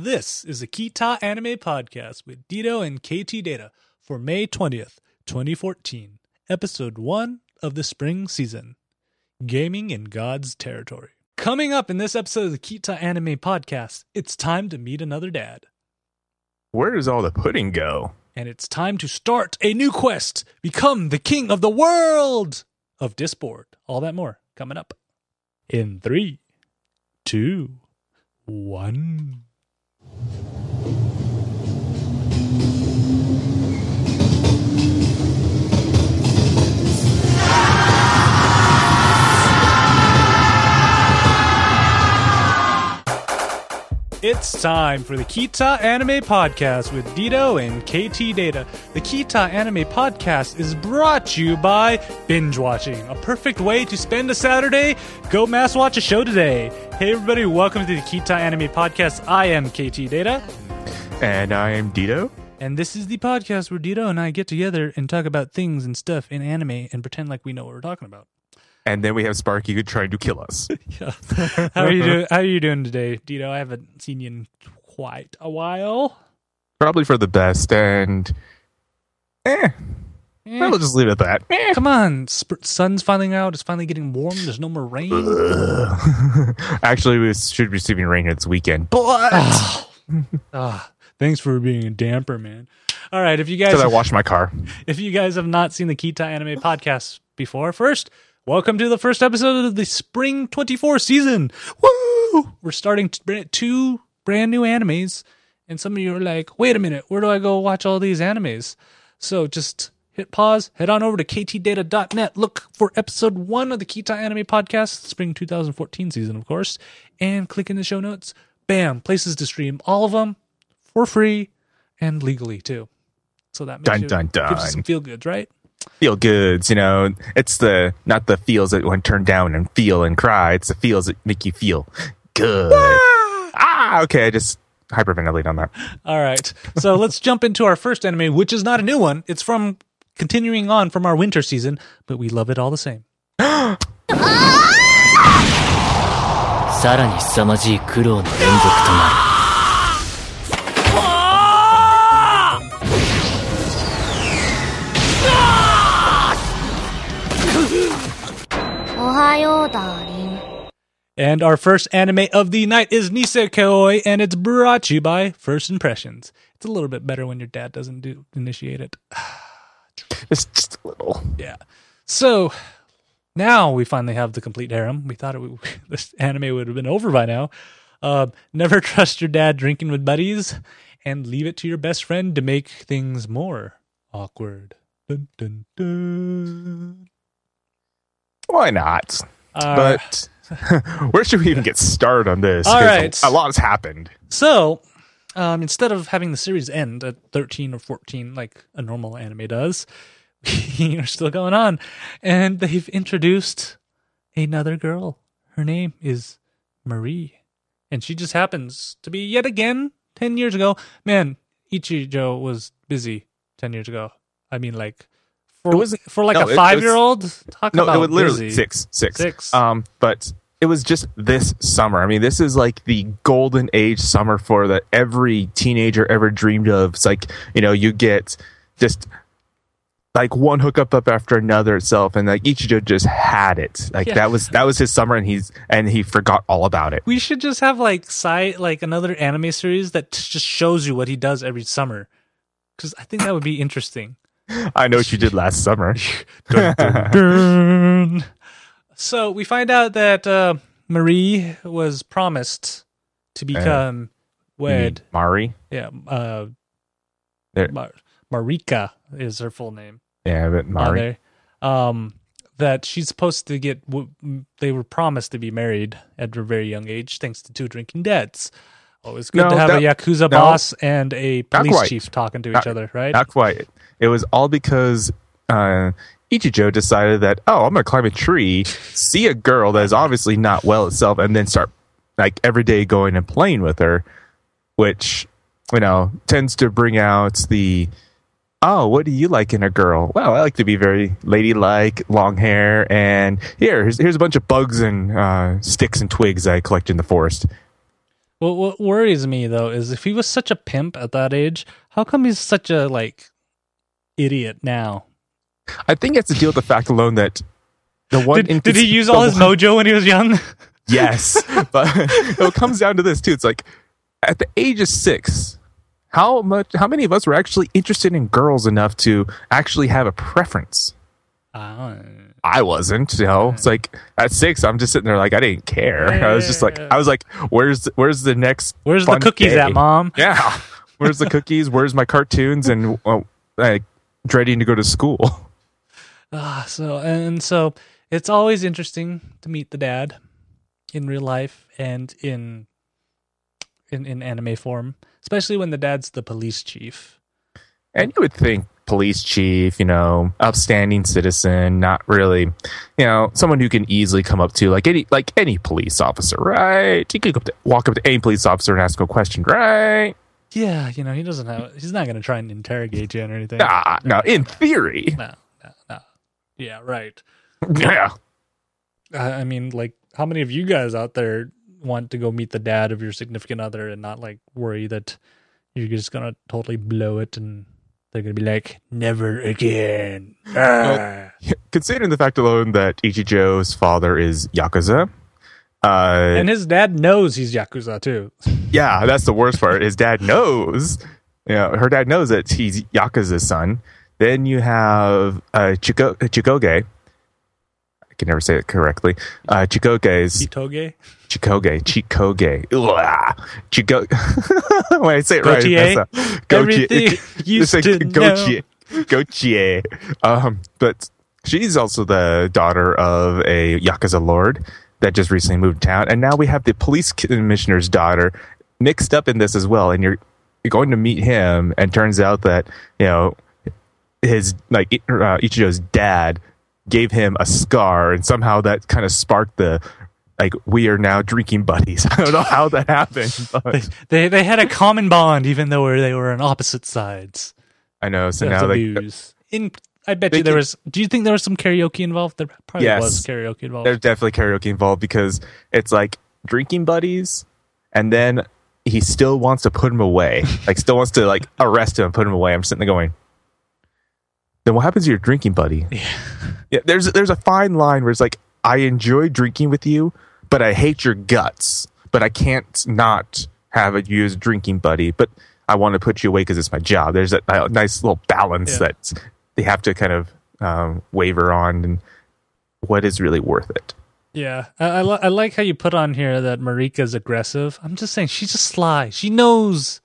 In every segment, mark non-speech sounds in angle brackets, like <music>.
This is a Kita Anime Podcast with Dito and KT Data for May 20th, 2014, episode 1 of the spring season Gaming in God's Territory. Coming up in this episode of the Kita Anime Podcast, it's time to meet another dad. Where does all the pudding go? And it's time to start a new quest become the king of the world of Disboard. All that more coming up in three, two, one. It's time for the Kita Anime Podcast with Dito and KT Data. The Kita Anime Podcast is brought to you by binge watching, a perfect way to spend a Saturday. Go mass watch a show today. Hey everybody, welcome to the Kita Anime Podcast. I am KT Data, And I am Dito. and this is the podcast where Dito and I get together and talk about things and stuff in anime and pretend like we know what we're talking about. And then we have Sparky trying to kill us. <laughs> Yeah. How are you doing? How are you doing today, Dito? I haven't seen you in quite a while. Probably for the best. And eh, Eh. we'll just leave it at that. Eh. Come on, sp- sun's finally out. It's finally getting warm. There's no more rain. <laughs> Actually, we should be receiving rain this weekend, but Ah, thanks for being a damper, man. All right, if you guys because I washed my car. if you guys have not seen the Kita Anime podcast before, first, welcome to the first episode of the spring 24 season. Woo! We're starting two brand new animes, and some of you are like, "Wait a minute, where do I go watch all these animes?" So just hit pause, head on over to ktdata.net, look for episode 1 of the Kita Anime podcast, spring 2014 season, of course, and click in the show notes. Bam, places to stream all of them for free and legally too. So that makes Dun, you, dun, gives you some feel goods, right? Feel goods, you know. It's the not the feels that when turn down and feel and cry. It's the feels that make you feel good. ah, okay. I just hyperventilate on that. All right. So let's jump <laughs> into our first anime, which is not a new one. It's from continuing on from our winter season, but we love it all the same. <gasps> さらに凄まじい苦労の連続となる Ohio, darling. And our first anime of the night is Nisekoi, and it's brought to you by First Impressions. It's a little bit better when your dad doesn't do initiate it. <sighs> It's just a little. Yeah. So now we finally have the complete harem. We thought it would, <laughs> this anime would have been over by now. Uh, never <laughs> trust your dad drinking with buddies, and leave it to your best friend to make things more awkward. Dun, dun, dun. Why not? Uh, but <laughs> where should we even get started on this? All right. a, a lot has happened. So, um, instead of having the series end at 13 or 14 like a normal anime does, <laughs> we are still going on. And they've introduced another girl. Her name is Marie. And she just happens to be yet again 10 years ago. Man, Ichijo was busy 10 years ago. I mean, like, for, It wasn't- for like no, a five year old? Talk No, about it was literally busy. six, six, Six. Um, but it was just this summer. I mean, this is like the golden age summer for that every teenager ever dreamed of. It's like you know, you get just like one hookup up after another itself, and like Ichijo just had it. Like Yeah. that was that was his summer, and he's and he forgot all about it. We should just have like side like another anime series that t- just shows you what he does every summer. Because I think that would be interesting. I know what you did last summer. <laughs> Burn. So we find out that uh, Marie was promised to become wed. Mari. Yeah, uh, Mar- Marika is her full name. Yeah, but on Mari. there. Um, that she's supposed to get. w- They were promised to be married at a very young age, thanks to two drinking dads. Always good No, to have a that- yakuza no. boss and a police chief talking to each other, right? Not quite. It was all because uh, Ichijo decided that, oh, I'm going to climb a tree, see a girl that is obviously not well itself, and then start like every day going and playing with her, which, you know, tends to bring out the, oh, what do you like in a girl? Well, I like to be very ladylike, long hair, and here, here's, here's a bunch of bugs and uh, sticks and twigs I collect in the forest. What, what worries me though is if he was such a pimp at that age, how come he's such a like idiot now? I think it's to deal with the fact alone that the one Did, did he use all his mojo when he was young? <laughs> Yes, but <laughs> it comes down to this too. It's like at the age of six, how much? How many of us were actually interested in girls enough to actually have a preference? Uh, I wasn't. You know, it's like at six, I'm just sitting there like I didn't care. <laughs> I was just like, I was like, where's where's the next? where's the cookies day? at, mom? <laughs> Yeah, where's the cookies? Where's my cartoons? And well, like dreading to go to school. <laughs> Ah, so and so it's always interesting to meet the dad in real life and in in in anime form, especially when the dad's the police chief. And you would think police chief, you know, upstanding citizen, not really, you know, someone who can easily come up to like any like any police officer, right? You could go up to, walk up to any police officer and ask a question, right? Yeah, you know, he doesn't have he's not going to try and interrogate you or anything. Ah, no, in theory, No, no, no. Yeah, right. yeah. I, mean, like, how many of you guys out there want to go meet the dad of your significant other and not like worry that you're just gonna totally blow it and they're gonna be like, never again. Ah. <laughs> Considering the fact alone that Ichijo's father is Yakuza, uh, and his dad knows he's yakuza too. <laughs> yeah, that's the worst part. His dad knows, you know, her dad knows that he's Yakuza's son. Then you have uh, Chiko, Chikoge. Can never say it correctly. Uh, Chikoge's Itoge, Chikoge, Chikoge, Ugh. Chiko. <laughs> when I say it right, Gautier? I mess up. Gautier. Everything <laughs> you It's like used to Gautier. Gautier. Um, but she's also the daughter of a Yakuza lord that just recently moved to town. And now we have the police commissioner's daughter mixed up in this as well. And you're, you're going to meet him, and turns out that, you know, his, like, uh, Ichijo's dad gave him a scar, and somehow that kind of sparked the, like, we are now drinking buddies. <laughs> I don't know how that happened, but They they had a common bond even though they were on opposite sides. I know. So now the they, booze. In I bet you there can- was. Do you think there was some karaoke involved? There probably Yes. was karaoke involved. there's definitely karaoke involved because it's like drinking buddies and then he still wants to put him away like still wants to like arrest him and put him away i'm sitting there going then what happens to your drinking buddy? <laughs> Yeah, there's there's a fine line where it's like i enjoy drinking with you but i hate your guts but i can't not have you as a drinking buddy but i want to put you away because it's my job. There's a, a nice little balance Yeah. that they have to kind of um, waver on and what is really worth it? Yeah, I, I, li- I like how you put on here that Marika's aggressive. I'm just saying she's just sly. She knows.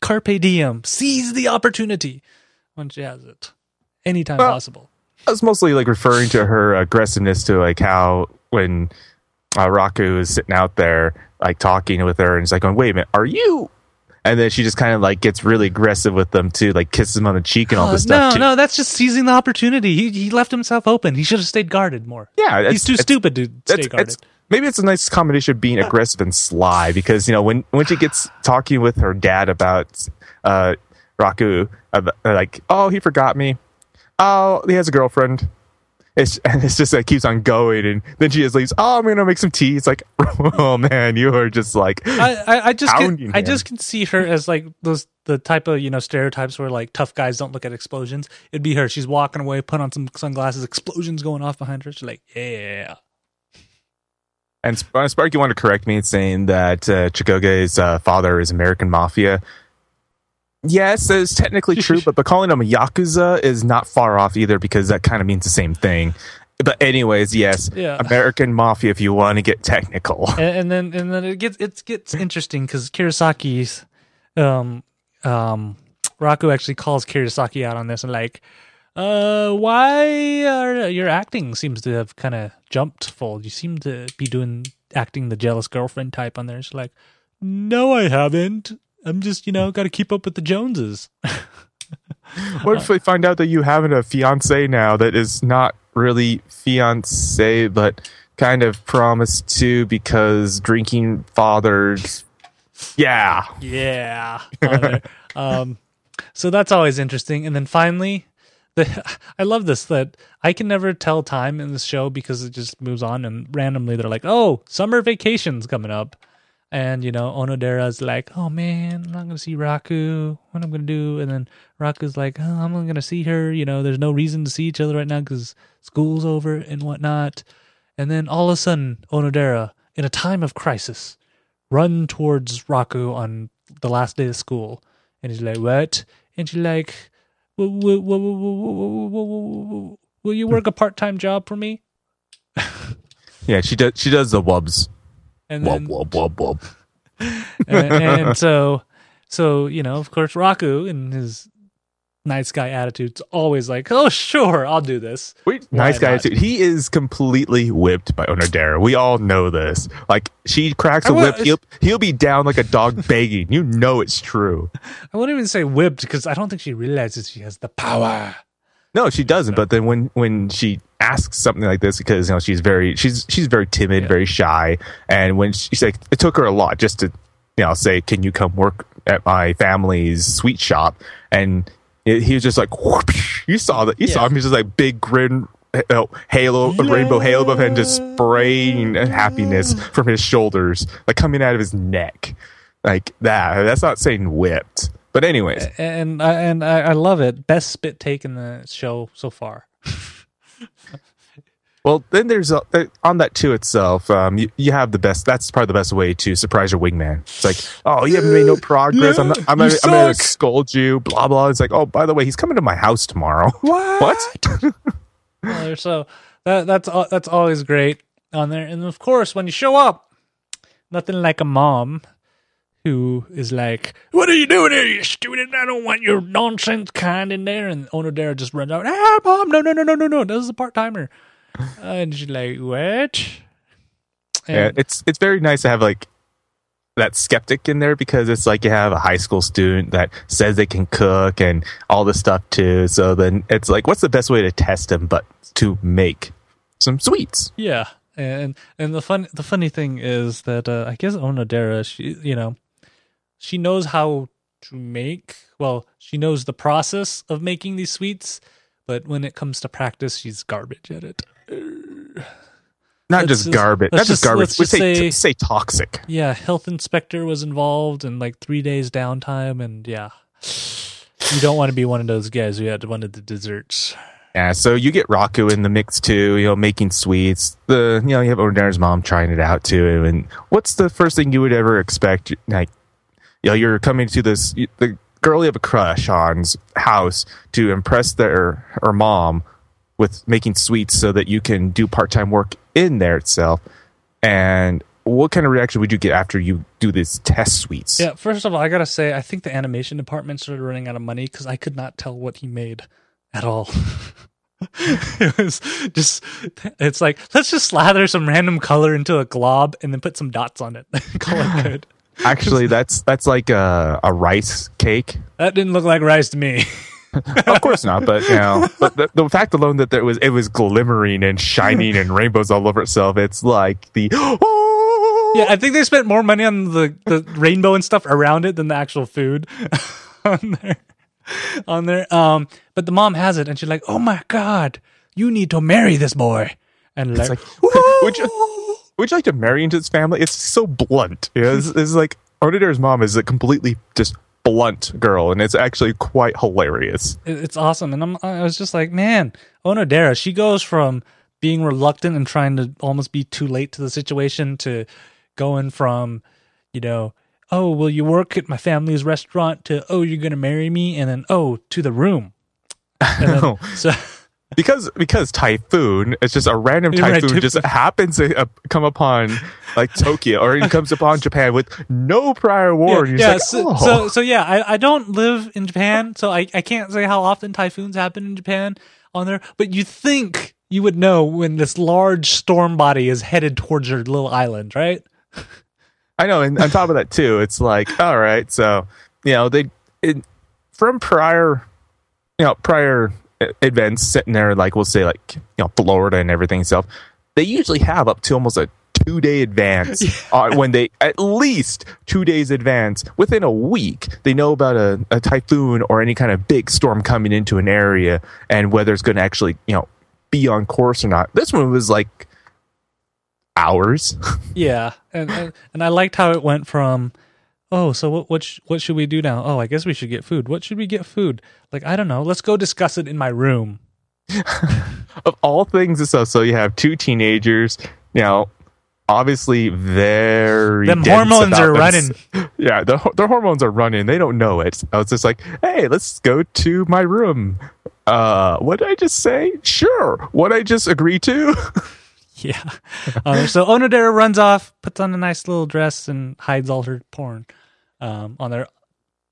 Carpe diem, seize the opportunity. When she has it, anytime Well- possible. I was mostly like referring to her aggressiveness to like how when uh, Raku is sitting out there like talking with her and it's like going, wait a minute, are you? And then she just kind of like gets really aggressive with them too, like kisses him on the cheek and all Uh, this stuff. no, too. no, that's just seizing the opportunity. He he left himself open. He should have stayed guarded more. Yeah, he's too stupid to stay guarded. it's, maybe it's a nice combination of being aggressive and sly because you know when when she gets talking with her dad about uh, Raku, uh, like oh he forgot me, oh he has a girlfriend. It's <laughs> and it's just like keeps on going, and then she just leaves. Oh, I'm gonna make some tea. It's like, <laughs> oh man, you are just like, I, I, I just can, I just can see her as like those the type of you know stereotypes where like tough guys don't look at explosions. It'd be her. She's walking away, put on some sunglasses, explosions going off behind her. She's like, yeah. And Sp- uh, Sparky wanted to correct me in saying that uh, Chikoge's uh, father is American Mafia. Yes, that is technically true, <laughs> but, but calling them a Yakuza is not far off either because that kind of means the same thing. But anyways, yes, Yeah. American Mafia if you want to get technical. and, and then and then it gets it gets interesting because Kirisaki's um um Raku actually calls Kirisaki out on this and like uh why are your acting seems to have kind of jumped fold you seem to be doing acting the jealous girlfriend type on there she's like no I haven't I'm just you know got to keep up with the Joneses <laughs> What if we find out that you have a fiance now that is not really fiance, but kind of promised to because drinking fathers? Yeah. Yeah. <laughs> um, so that's always interesting. And then finally, the <laughs> I love this that I can never tell time in this show because it just moves on and randomly they're like, "Oh, summer vacation's coming up." And you know, Onodera's like, "Oh man, I'm not gonna see Raku. What I'm gonna do?" And then Raku's like, oh, "I'm not gonna see her. You know, there's no reason to see each other right now because school's over and whatnot." And then all of a sudden, Onodera, in a time of crisis, run towards Raku on the last day of school, and he's like, "What?" And she's like, "Will you work a part-time job for me?" yeah, she does. She does the wubs. And then, wub wub wub. and, and so, so you know, of course, Raku in his nice guy attitude's always like, "Oh, sure, I'll do this." Wait, nice guy not? too. He is completely whipped by Onodera. We all know this. Like she cracks a whip, he'll he'll be down like a dog <laughs> begging. You know it's true. I wouldn't even say whipped because I don't think she realizes she has the power. No, she doesn't. But then when when she asks something like this, because you know she's very she's she's very timid, Yeah. very shy, and when she's like, it took her a lot just to you know say, "Can you come work at my family's sweet shop?" And it, he was just like, whoosh. you saw that, you saw him, he's just like big grin. uh, Halo, a rainbow halo above him, just spraying happiness from his shoulders, like coming out of his neck, like that. That's not saying whipped, but anyways, And I and I, I love it. Best spit take in the show so far. <laughs> Well, then there's a, on that too itself. Um, you, you have the best. That's probably the best way to surprise your wingman. It's like, oh, you haven't made no progress. I'm not, I'm, gonna, I'm gonna suck. scold you. Blah blah. It's like, oh, by the way, he's coming to my house tomorrow. <laughs> What? Well, so that that's that's always great on there. And of course, when you show up, nothing like a mom who is like, "What are you doing here, you student? I don't want your nonsense kind in there." And Onodera just runs out, "Ah, mom, no, no, no, no, no, no, this is a part timer." <laughs> and she's like, "What?" Yeah, it's it's very nice to have like that skeptic in there because it's like you have a high school student that says they can cook and all this stuff too. So then it's like, what's the best way to test them but to make some sweets? Yeah, and and the fun the funny thing is that uh, I guess Onodera, she you know, she knows how to make. Well, she knows the process of making these sweets, but when it comes to practice, she's garbage at it. Not just just- garbage. Not just garbage. We say, say- say toxic. Yeah, health inspector was involved and like three days downtime, and yeah, you don't want to be one of those guys who had one of the desserts. Yeah, so you get Raku in the mix too, you know, making sweets. The you know, you have Onodera's mom trying it out too. And what's the first thing you would ever expect? Like, you know, you're coming to this the girl you have a crush on's house to impress their her mom with making sweets so that you can do part time work in there itself. And what kind of reaction would you get after you do these test sweets? Yeah, first of all, I gotta say, I think the animation department started running out of money because I could not tell what he made at all. <laughs> it was just, it's like, let's just slather some random color into a glob and then put some dots on it. <laughs> Call it good. Actually, <laughs> that's that's like a, a rice cake. That didn't look like rice to me. <laughs> of course not, but you know, <laughs> but the, the fact alone that there was it was glimmering and shining and rainbows all over itself, it's like the oh <gasps> yeah, I think they spent more money on the, the rainbow and stuff around it than the actual food on there. On there. Um, but the mom has it and she's like, oh my God, you need to marry this boy. And like, like, would you would you like to marry into this family? It's so blunt. You know, it's, <laughs> it's like Onodera's mom is a completely just blunt girl, and it's actually quite hilarious. it's awesome. And I'm, I was just like, man, Onodera, she goes from being reluctant and trying to almost be too late to the situation to going from, you know, oh, will you work at my family's restaurant to, oh, you're going to marry me? And then, oh, to the room. <laughs> Then, so, <laughs> because because typhoon it's just a random Yeah, right, typhoon just happens to uh, come upon like Tokyo or it comes upon <laughs> Japan with no prior warning. yeah, It's so, oh. so, so yeah, I, I don't live in Japan, so I, I can't say how often typhoons happen in Japan on there, but you think you would know when this large storm body is headed towards your little island, right? I know, and on top of that too, it's like, all right, so you know, they it, from prior, you know, prior events sitting there, like we'll say, like you know, Florida and everything itself, they usually have up to almost a two day advance <laughs> uh, when they at least two days advance within a week they know about a, a typhoon or any kind of big storm coming into an area and whether it's going to actually you know be on course or not. This one was like hours. <laughs> Yeah, and, and and I liked how it went from, oh, so what what sh- what should we do now? Oh, I guess we should get food. What should we get food? Like I don't know. Let's go discuss it in my room. <laughs> of all things and stuff. So you have two teenagers, you know, obviously very Them hormones are running. <laughs> Yeah, the, their hormones are running. They don't know it. I was just like, hey, let's go to my room. Uh, what did I just say? Sure. What I just agree to? <laughs> Yeah. Uh, so Onodera runs off, puts on a nice little dress, and hides all her porn um, on there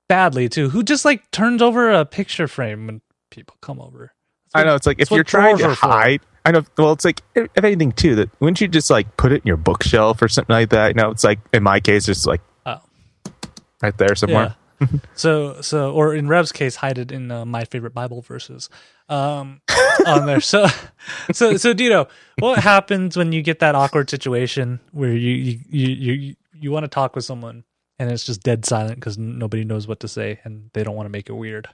badly too. Who just like turns over a picture frame when people come over? I know. It's like if you're trying to for. hide. I know. Well, it's like if if anything too. That wouldn't you just like put it in your bookshelf or something like that? You know, it's like in my case, it's like Oh. right there somewhere. Yeah. <laughs> so so or in Rev's case, hide it in uh, my favorite Bible verses um, on there. So <laughs> so so Dito, what happens when you get that awkward situation where you you you you, you want to talk with someone and it's just dead silent because nobody knows what to say and they don't want to make it weird.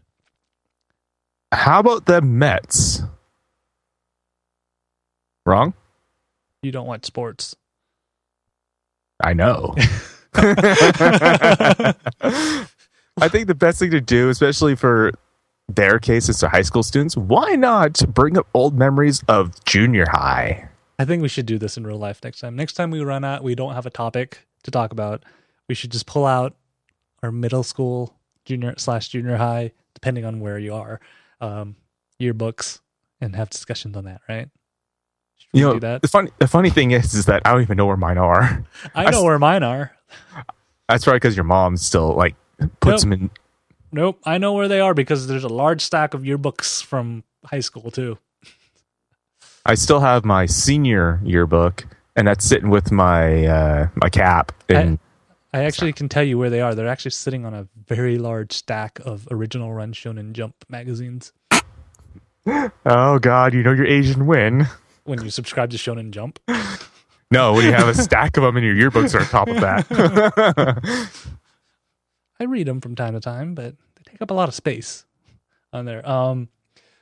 How about the Mets? Wrong. You don't watch sports. I know. <laughs> <laughs> I think the best thing to do, especially for their cases to high school students, why not bring up old memories of junior high? I think we should do this in real life next time. Next time we run out, we don't have a topic to talk about. We should just pull out our middle school, junior slash junior high, depending on where you are, um, yearbooks and have discussions on that. Right? Should we You know, do that? the funny the funny thing is, is that I don't even know where mine are. I know where mine are. That's right, because your mom still like puts Nope. them in. Nope, I know where they are because there's a large stack of yearbooks from high school too. I still have my senior yearbook, and that's sitting with my uh, my cap. And I actually can tell you where they are. They're actually sitting on a very large stack of original Run Shonen Jump magazines. oh god, you know your Asian win. When you subscribe to Shonen Jump, <laughs> No, when you have a stack of them in your yearbooks are on top of that. <laughs> I read them from time to time, but they take up a lot of space on there. Um,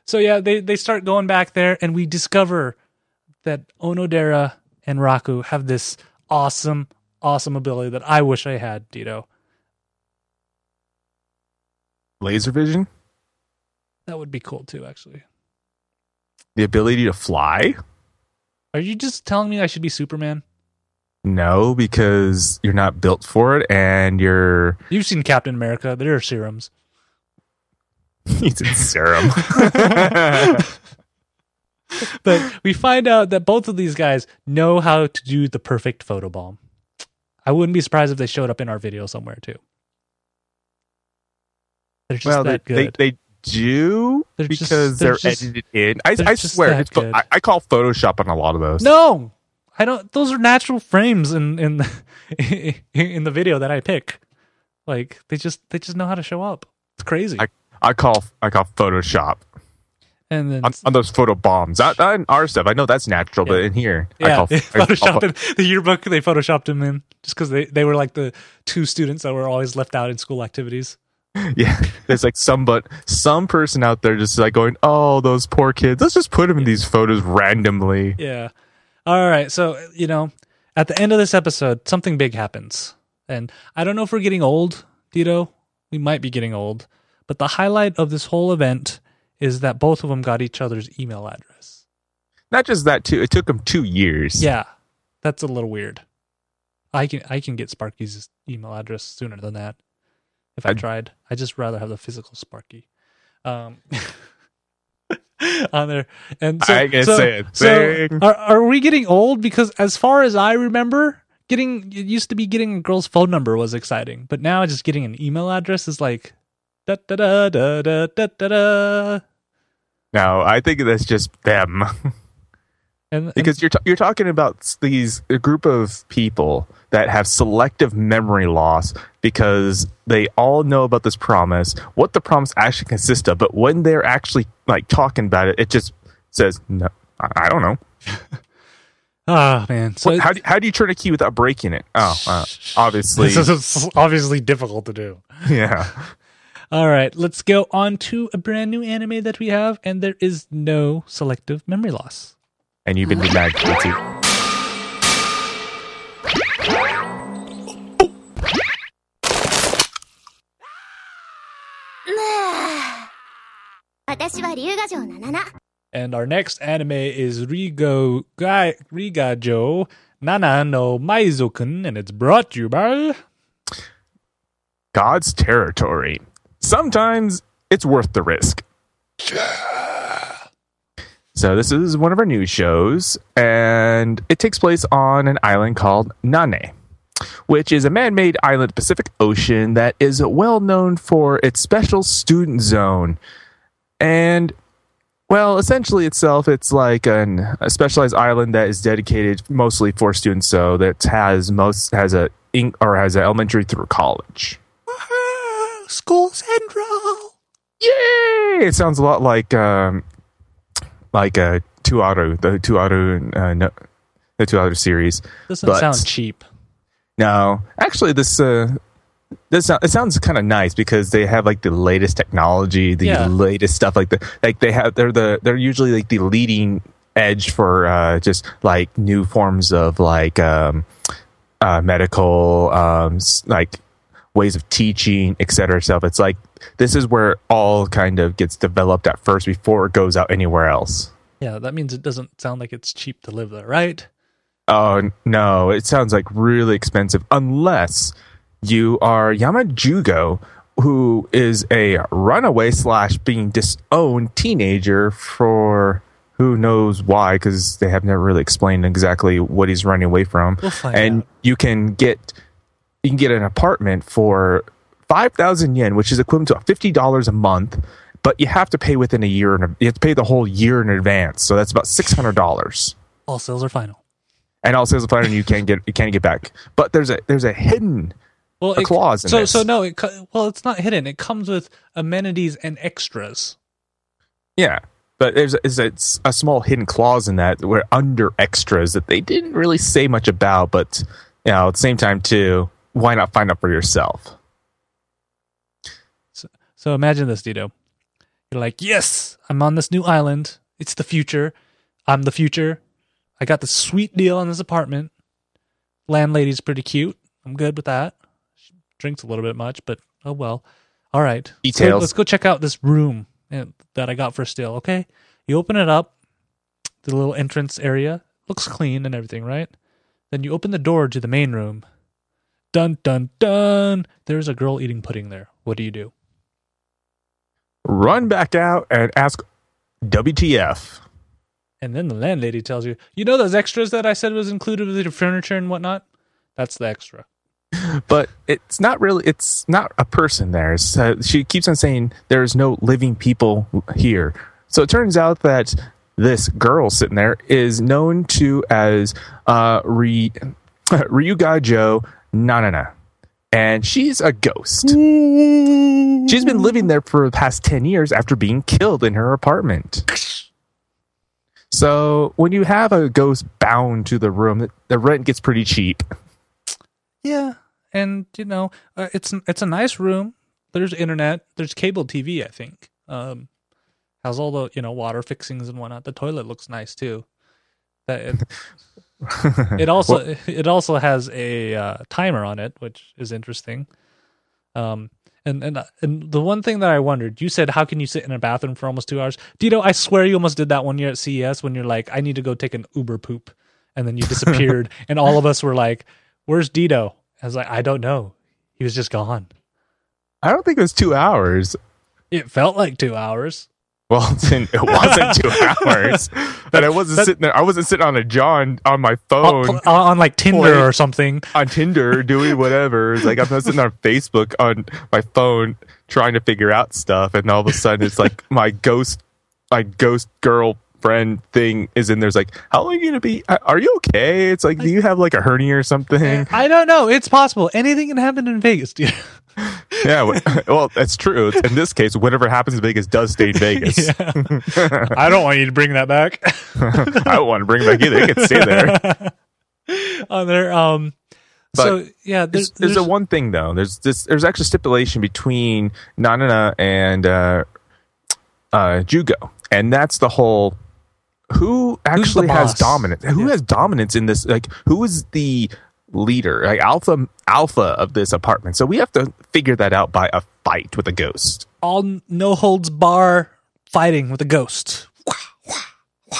so yeah, they they start going back there, and we discover that Onodera and Raku have this awesome, awesome ability that I wish I had, Dito. Laser vision, That would be cool too, actually. the ability to fly. Are you just telling me I should be Superman? No, because you're not built for it, and you're You've seen Captain America. There are serums. <laughs> he's in serum. <laughs> But we find out that both of these guys know how to do the perfect photobomb. I wouldn't be surprised if they showed up in our video somewhere too. They're just well, they, that they good. they do They're just- because they're they're, just- edited in. I, I swear, it's, good. I, I call Photoshop on a lot of those. no, I don't. Those are natural frames in in the, <laughs> in the video that I pick. Like they just they just know how to show up. It's crazy. I, I call I call Photoshop and then on, on those photo bombs. Not, not in our stuff. I know that's natural, but in here, I Yeah, call, <laughs> they I call photoshopped it. the yearbook. They photoshopped him in just because they, they were like the two students that were always left out in school activities. <laughs> Yeah, there's like some but some person out there just like going, "Oh, those poor kids. Let's just put them in these photos randomly." Yeah. All right. So you know, at the end of this episode, something big happens, and I don't know if we're getting old, Dito. We might be getting old, but the highlight of this whole event is that both of them got each other's email address. Not just that too. It took them two years. Yeah, that's a little weird. I can I can get Sparky's email address sooner than that if I, I tried. I just rather have the physical Sparky. Um, <laughs> on there. And so, I can so, say it. So are, are we getting old? Because as far as I remember, getting it used to be getting a girl's phone number was exciting, but now just getting an email address is like da da da da da da da. No, I think that's just them <laughs> And, and because you're t- you're talking about these a group of people that have selective memory loss because they all know about this promise, what the promise actually consists of, but when they're actually like talking about it, it just says no. I, I don't know. <laughs> ah man, so What, how do how do you turn a key without breaking it? Oh, uh, <laughs> obviously, this is obviously difficult to do. yeah. All right, let's go on to a brand new anime that we have, and there is no selective memory loss. And you've been denied Kitty. And our next anime is Rigo Gai Rigajo Nana no Maizokun, and it's brought to you by God's Territory. Sometimes it's worth the risk. So this is one of our new shows, and it takes place on an island called Nanae, which is a man-made island Pacific Ocean that is well known for its special student zone. And well, essentially itself, it's like an, a specialized island that is dedicated mostly for students, so that has most has a or has an elementary through college. School Central. Yay! It sounds a lot like um, like uh, Toaru, the Toaru, uh, no, the Toaru series. Doesn't But- sound cheap. No, actually, this uh, this it sounds kind of nice because they have like the latest technology, the Yeah. latest stuff. Like the like they have they're the they're usually like the leading edge for uh, just like new forms of like um, uh, medical um, like ways of teaching, et cetera. It's like this is where all kind of gets developed at first before it goes out anywhere else. Yeah, that means it doesn't sound like it's cheap to live there, right? Oh no, it sounds like really expensive unless you are Yamajugo, who is a runaway slash being disowned teenager for who knows why, because they have never really explained exactly what he's running away from. We'll and out. you can get you can get an apartment for five thousand yen, which is equivalent to fifty dollars a month. But you have to pay within a year, and you have to pay the whole year in advance. So that's about six hundred dollars All sales are final. and all sales of plan you can't get you can't get back. But there's a there's a hidden Well, it, clause in so this. so no, it well, it's not hidden. It comes with amenities and extras. yeah. But there's a, there's a, it's a small hidden clause in that where under extras that they didn't really say much about, but you know at the same time too, why not find out for yourself? So imagine this, Dito. You're like, yes, I'm on this new island. It's the future. I'm the future. I got the sweet deal on this apartment. Landlady's pretty cute. I'm good with that. She drinks a little bit much, but oh well. All right. So Details. let's go check out this room uh, that I got for steal. Okay. You open it up, the little entrance area looks clean and everything, right? Then you open the door to the main room. Dun dun dun. There's a girl eating pudding there. What do you do? Run back out and ask WTF. And then the landlady tells you, you know those extras that I said was included with the furniture and whatnot? That's the extra. <laughs> But it's not really it's not a person there. Uh, she keeps on saying there's no living people here. So it turns out that this girl sitting there is known to as uh, <laughs> Ry- Ryugajo Nanana. And she's a ghost. <laughs> She's been living there for the past 10 years after being killed in her apartment. So when you have a ghost bound to the room, the rent gets pretty cheap. Yeah, and you know, uh, it's it's a nice room. There's internet. There's cable TV. I think. Um, has all the you know water fixings and whatnot. The toilet looks nice too. That it, <laughs> it also it also has a uh, timer on it, which is interesting. Um, and and and the one thing that I wondered, you said, how can you sit in a bathroom for almost two hours? Dito, I swear you almost did that one year at CES when you're like, I need to go take an Uber poop, and then you disappeared, <laughs> and all of us were like, Where's Dito? I was like, I don't know. He was just gone. I don't think it was two hours. It felt like two hours. Well, <laughs> it wasn't two <laughs> hours, and I wasn't that- sitting there. I wasn't sitting on a John on my phone on like Tinder or something. on Tinder <laughs> doing whatever. It's like I'm not sitting on Facebook on my phone trying to figure out stuff, and all of a sudden it's like my ghost, my ghost girlfriend thing is in there. It's like, how long are you gonna be? Are you okay? It's like, do you have like a hernia or something? <laughs> I don't know. It's possible. Anything can happen in Vegas, dude. <laughs> yeah, <laughs> well- that's true. In this case, whatever happens in Vegas does stay in Vegas. I don't want you to bring that back. I don't want to bring it back either. It can stay there. on there. Um, But so yeah, there's, There's, there's, there's a one thing though. There's this. There's actually stipulation between Nanana and uh, uh, Jugo, and that's the whole. Who actually has dominance? Who Yeah. has dominance in this? Like, who is the leader, like alpha alpha of this apartment. So we have to figure that out by a fight with a ghost. All no holds bar fighting with a ghost.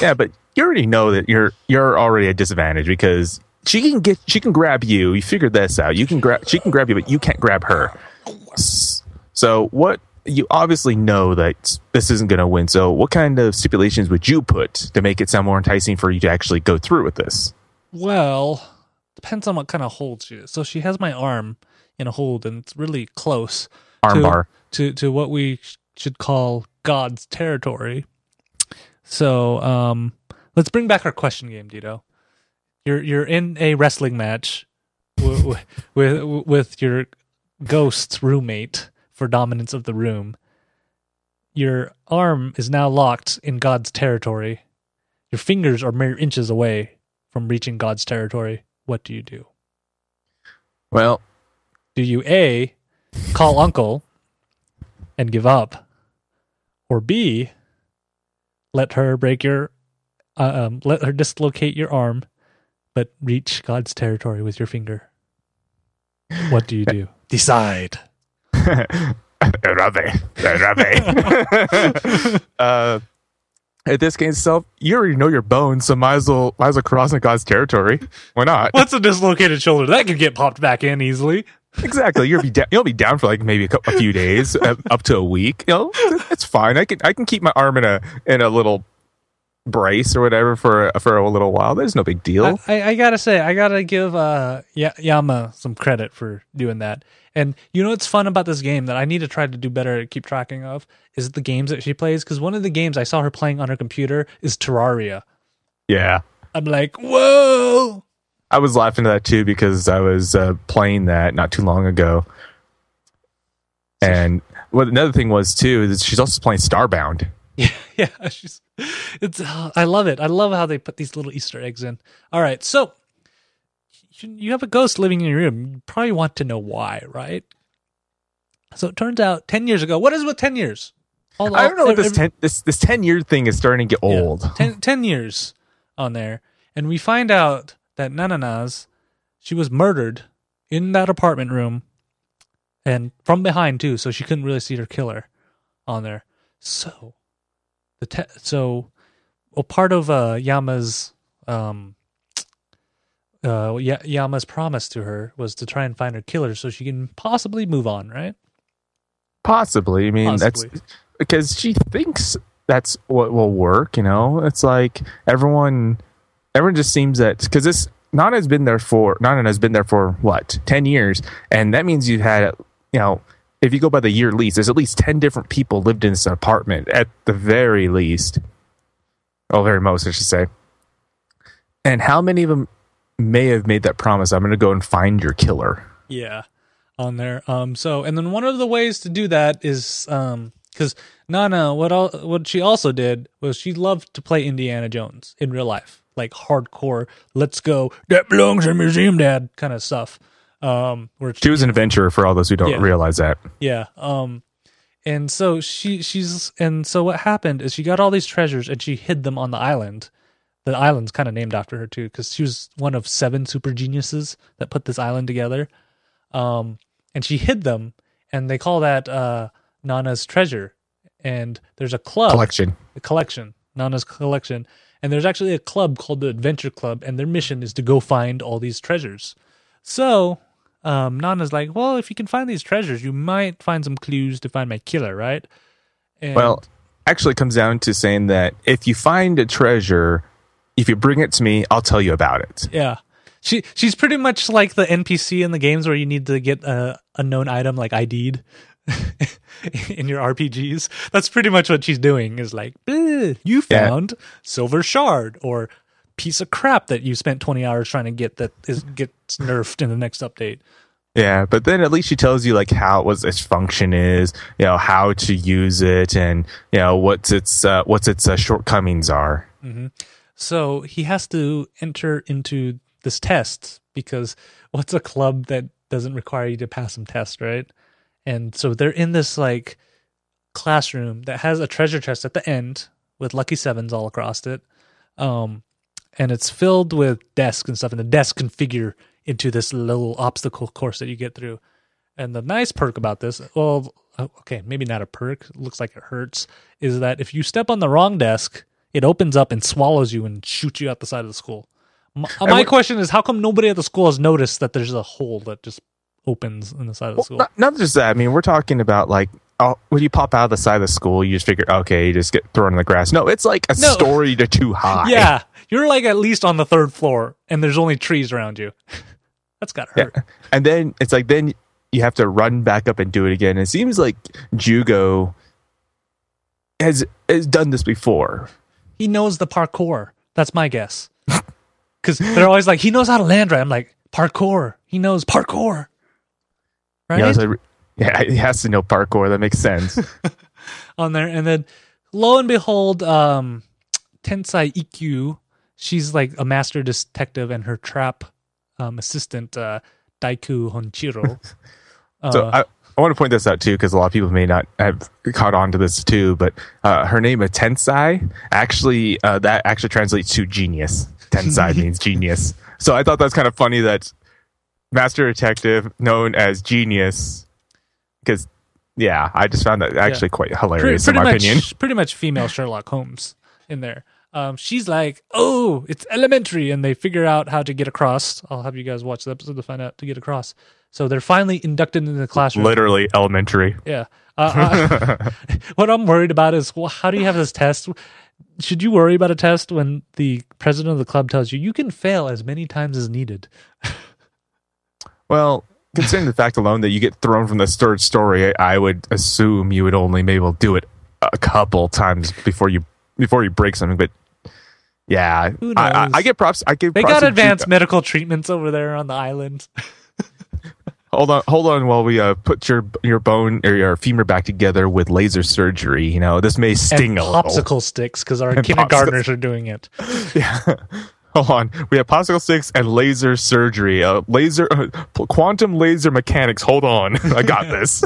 Yeah, but you already know that you're you're already at disadvantage because she can get she can grab you. You figured this out. You can grab she can grab you, but you can't grab her. So what you obviously know that this isn't going to win. So what kind of stipulations would you put to make it sound more enticing for you to actually go through with this? Well, depends on what kind of hold she is. So she has my arm in a hold, and it's really close. to, Armbar. to to what we should call God's territory. So, um, let's bring back our question game, Dito. You're you're in a wrestling match with with, with your ghost's roommate for dominance of the room. Your arm is now locked in God's territory. Your fingers are mere inches away from reaching God's territory. What do you do? Well, Do you A, call uncle and give up? Or B, let her break your, uh, um, let her dislocate your arm, but reach God's territory with your finger? What do you <laughs> do? Decide. <laughs> Rabe, Rabe. <laughs> uh, at this game itself, you already know your bones, so might as well might as well cross into God's territory. Why not? What's a dislocated shoulder? That could get popped back in easily. exactly. You'll be da- you'll be down for like maybe a, cou- a few days, uh, up to a week. You know, it's fine. I can I can keep my arm in a in a little brace or whatever for a, for a little while. There's no big deal. I, I, I gotta say, I gotta give uh, Ya- Yama some credit for doing that. And you know what's fun about this game that I need to try to do better at keep tracking of is the games that she plays. Because one of the games I saw her playing on her computer is Terraria. yeah. I'm like, whoa! I was laughing at that too because I was uh, playing that not too long ago. And what another thing was too is she's also playing Starbound. <laughs> Yeah, yeah. She's, it's. uh, I love it. I love how they put these little Easter eggs in. All right, so you have a ghost living in your room. You probably want to know why, right? So it turns out, ten years ago, what is with ten years? All- I don't know what this ten this this ten year thing is starting to get Yeah, old. 10, 10 years on there. And we find out that Nananas, she was murdered in that apartment room and from behind too, so she couldn't really see her killer on there. So the te- so well part of uh Yama's um uh y- Yama's promise to her was to try and find her killer so she can possibly move on, right? Possibly. I mean, Possibly. that's because she thinks that's what will work. You know, it's like everyone, everyone just seems that because this Nana has been there for Nana has been there for what ten years, and that means you've had you know. If you go by the year lease, there's at least ten different people lived in this apartment at the very least. Oh, very most, I should say. And how many of them may have made that promise? I'm going to go and find your killer. Yeah, on there. Um. So, and then one of the ways to do that is um because Nana, what al- what she also did was she loved to play Indiana Jones in real life, like hardcore. Let's go. That belongs in a museum, Dad. Kind of stuff. Um. Where She was an adventurer for all those who don't Yeah. realize that. yeah. Um. And so she she's and so what happened is she got all these treasures and she hid them on the island. The island's kind of named after her too because she was one of seven super geniuses that put this island together. Um, and she hid them, and they call that uh, Nana's treasure. And there's a club collection. a collection, Nana's collection, and there's actually a club called the Adventure Club, and their mission is to go find all these treasures. So, um, Nana's like, well, if you can find these treasures, you might find some clues to find my killer, right? And Well, actually, it comes down to saying that if you find a treasure, if you bring it to me, I'll tell you about it. yeah, she she's pretty much like the NPC in the games where you need to get a unknown item like ID'd. <laughs> in your RPGs, that's pretty much what she's doing. Is like, "Eh, you Yeah. found silver shard or piece of crap that you spent twenty hours trying to get that is gets nerfed in the next update. Yeah, but then at least she tells you like how what its function is, you know, how to use it, and you know what's its uh, what's its uh, shortcomings are. So he has to enter into this test because what's a club that doesn't require you to pass some test, right? And so they're in this like classroom that has a treasure chest at the end with lucky sevens all across it. Um, and it's filled with desks and stuff, and the desks configure into this little obstacle course that you get through. And the nice perk about this, well, uh, okay, maybe not a perk, looks like it hurts, is that if you step on the wrong desk, it opens up and swallows you and shoots you out the side of the school. My, my question is, how come nobody at the school has noticed that there's a hole that just opens in the side of the school? Not, not just that. I mean, we're talking about like oh, when you pop out of the side of the school, you just figure, okay, you just get thrown in the grass. No, it's like a No. story to too <laughs> high. yeah, you're like at least on the third floor, and there's only trees around you. <laughs> That's gotta Yeah. hurt. And then it's like then you have to run back up and do it again. It seems like Jugo has has done this before. He knows the parkour. That's my guess. <laughs> Because they're always like, he knows how to land right. I'm like, parkour. He knows parkour. Right? Yeah, so- yeah, he has to know parkour. That makes sense. <laughs> on there. And then lo and behold, um, Tensai Ikkyu, she's like a master detective and her trap um, assistant, uh, Daiku Honchiro. <laughs> Uh, so I, I want to point this out too because a lot of people may not have caught on to this too. But uh, her name Tensai. Actually, uh, that actually translates to genius. Tensai <laughs> means genius. So I thought that's kind of funny that master detective known as genius because yeah, I just found that actually quite pretty, hilarious pretty in my much, opinion. pretty much female Sherlock Holmes in there. Um, she's like, oh, it's elementary, and they figure out how to get across. I'll have you guys watch the episode to find out to get across. So they're finally inducted into the classroom. Literally elementary. Yeah. Uh, uh, <laughs> what I'm worried about is well, how do you have this test? Should you worry about a test when the president of the club tells you you can fail as many times as needed? <laughs> Well, considering the fact alone that you get thrown from the third story, I, I would assume you would only maybe do it a couple times before you before you break something. But yeah, Who I, I. I get props. I give They got advanced medical treatments over there on the island. <laughs> Hold on, hold on, while we uh, put your your bone or your femur back together with laser surgery. You know, this may sting and a little. popsicle sticks because our <laughs> And kindergartners are doing it. <laughs> Yeah. Hold on. We have popsicle sticks and laser surgery. Uh, laser, uh, quantum laser mechanics. Hold on. I got this.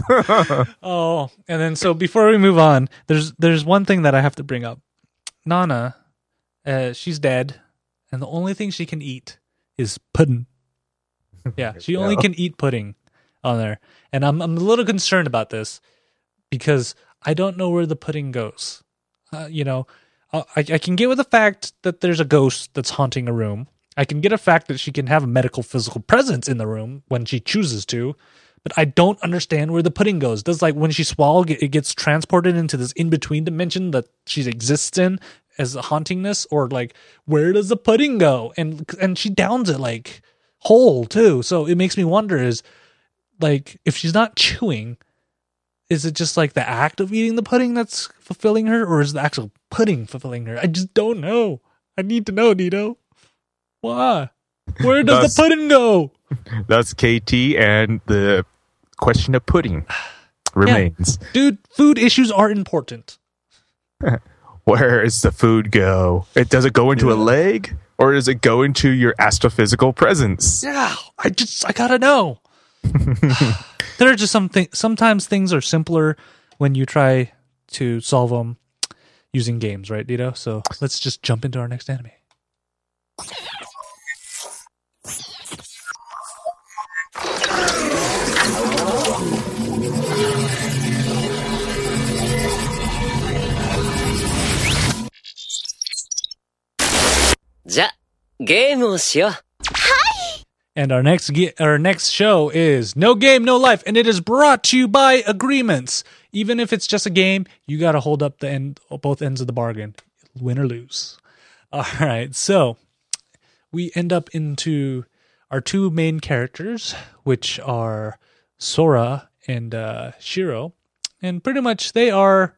Oh, and then so before we move on, there's there's one thing that I have to bring up. Nana, uh, she's dead, and the only thing she can eat is pudding. <laughs> Yeah, she only can eat pudding on there, and I'm I'm a little concerned about this because I don't know where the pudding goes. Uh, you know, I I can get with the fact that there's a ghost that's haunting a room. I can get a fact that she can have a medical physical presence in the room when she chooses to, but I don't understand where the pudding goes. Does like when she swallows, it gets transported into this in between dimension that she exists in as a hauntingness, or like where does the pudding go? And and she downs it like whole too. So it makes me wonder is like if she's not chewing, is it just like the act of eating the pudding that's fulfilling her, or is the actual pudding fulfilling her? I just don't know. I need to know, Dito. Why? Where does the pudding go? <laughs> That's KT, and the question of pudding <sighs> remains. Dude, food issues are important. <laughs> Where does the food go? It does it go into a leg, or does it go into your astrophysical presence? Yeah, I just I gotta know. <laughs> there are just some things. Sometimes things are simpler when you try to solve them using games, right, Dito? So let's just jump into our next anime. "じゃ、ゲームをしよう。 And our next ge- our next show is No Game No Life, and it is brought to you by agreements. Even if it's just a game, you got to hold up the end, both ends of the bargain, win or lose. All right, so we end up into our two main characters, which are Sora and uh, Shiro, and pretty much they are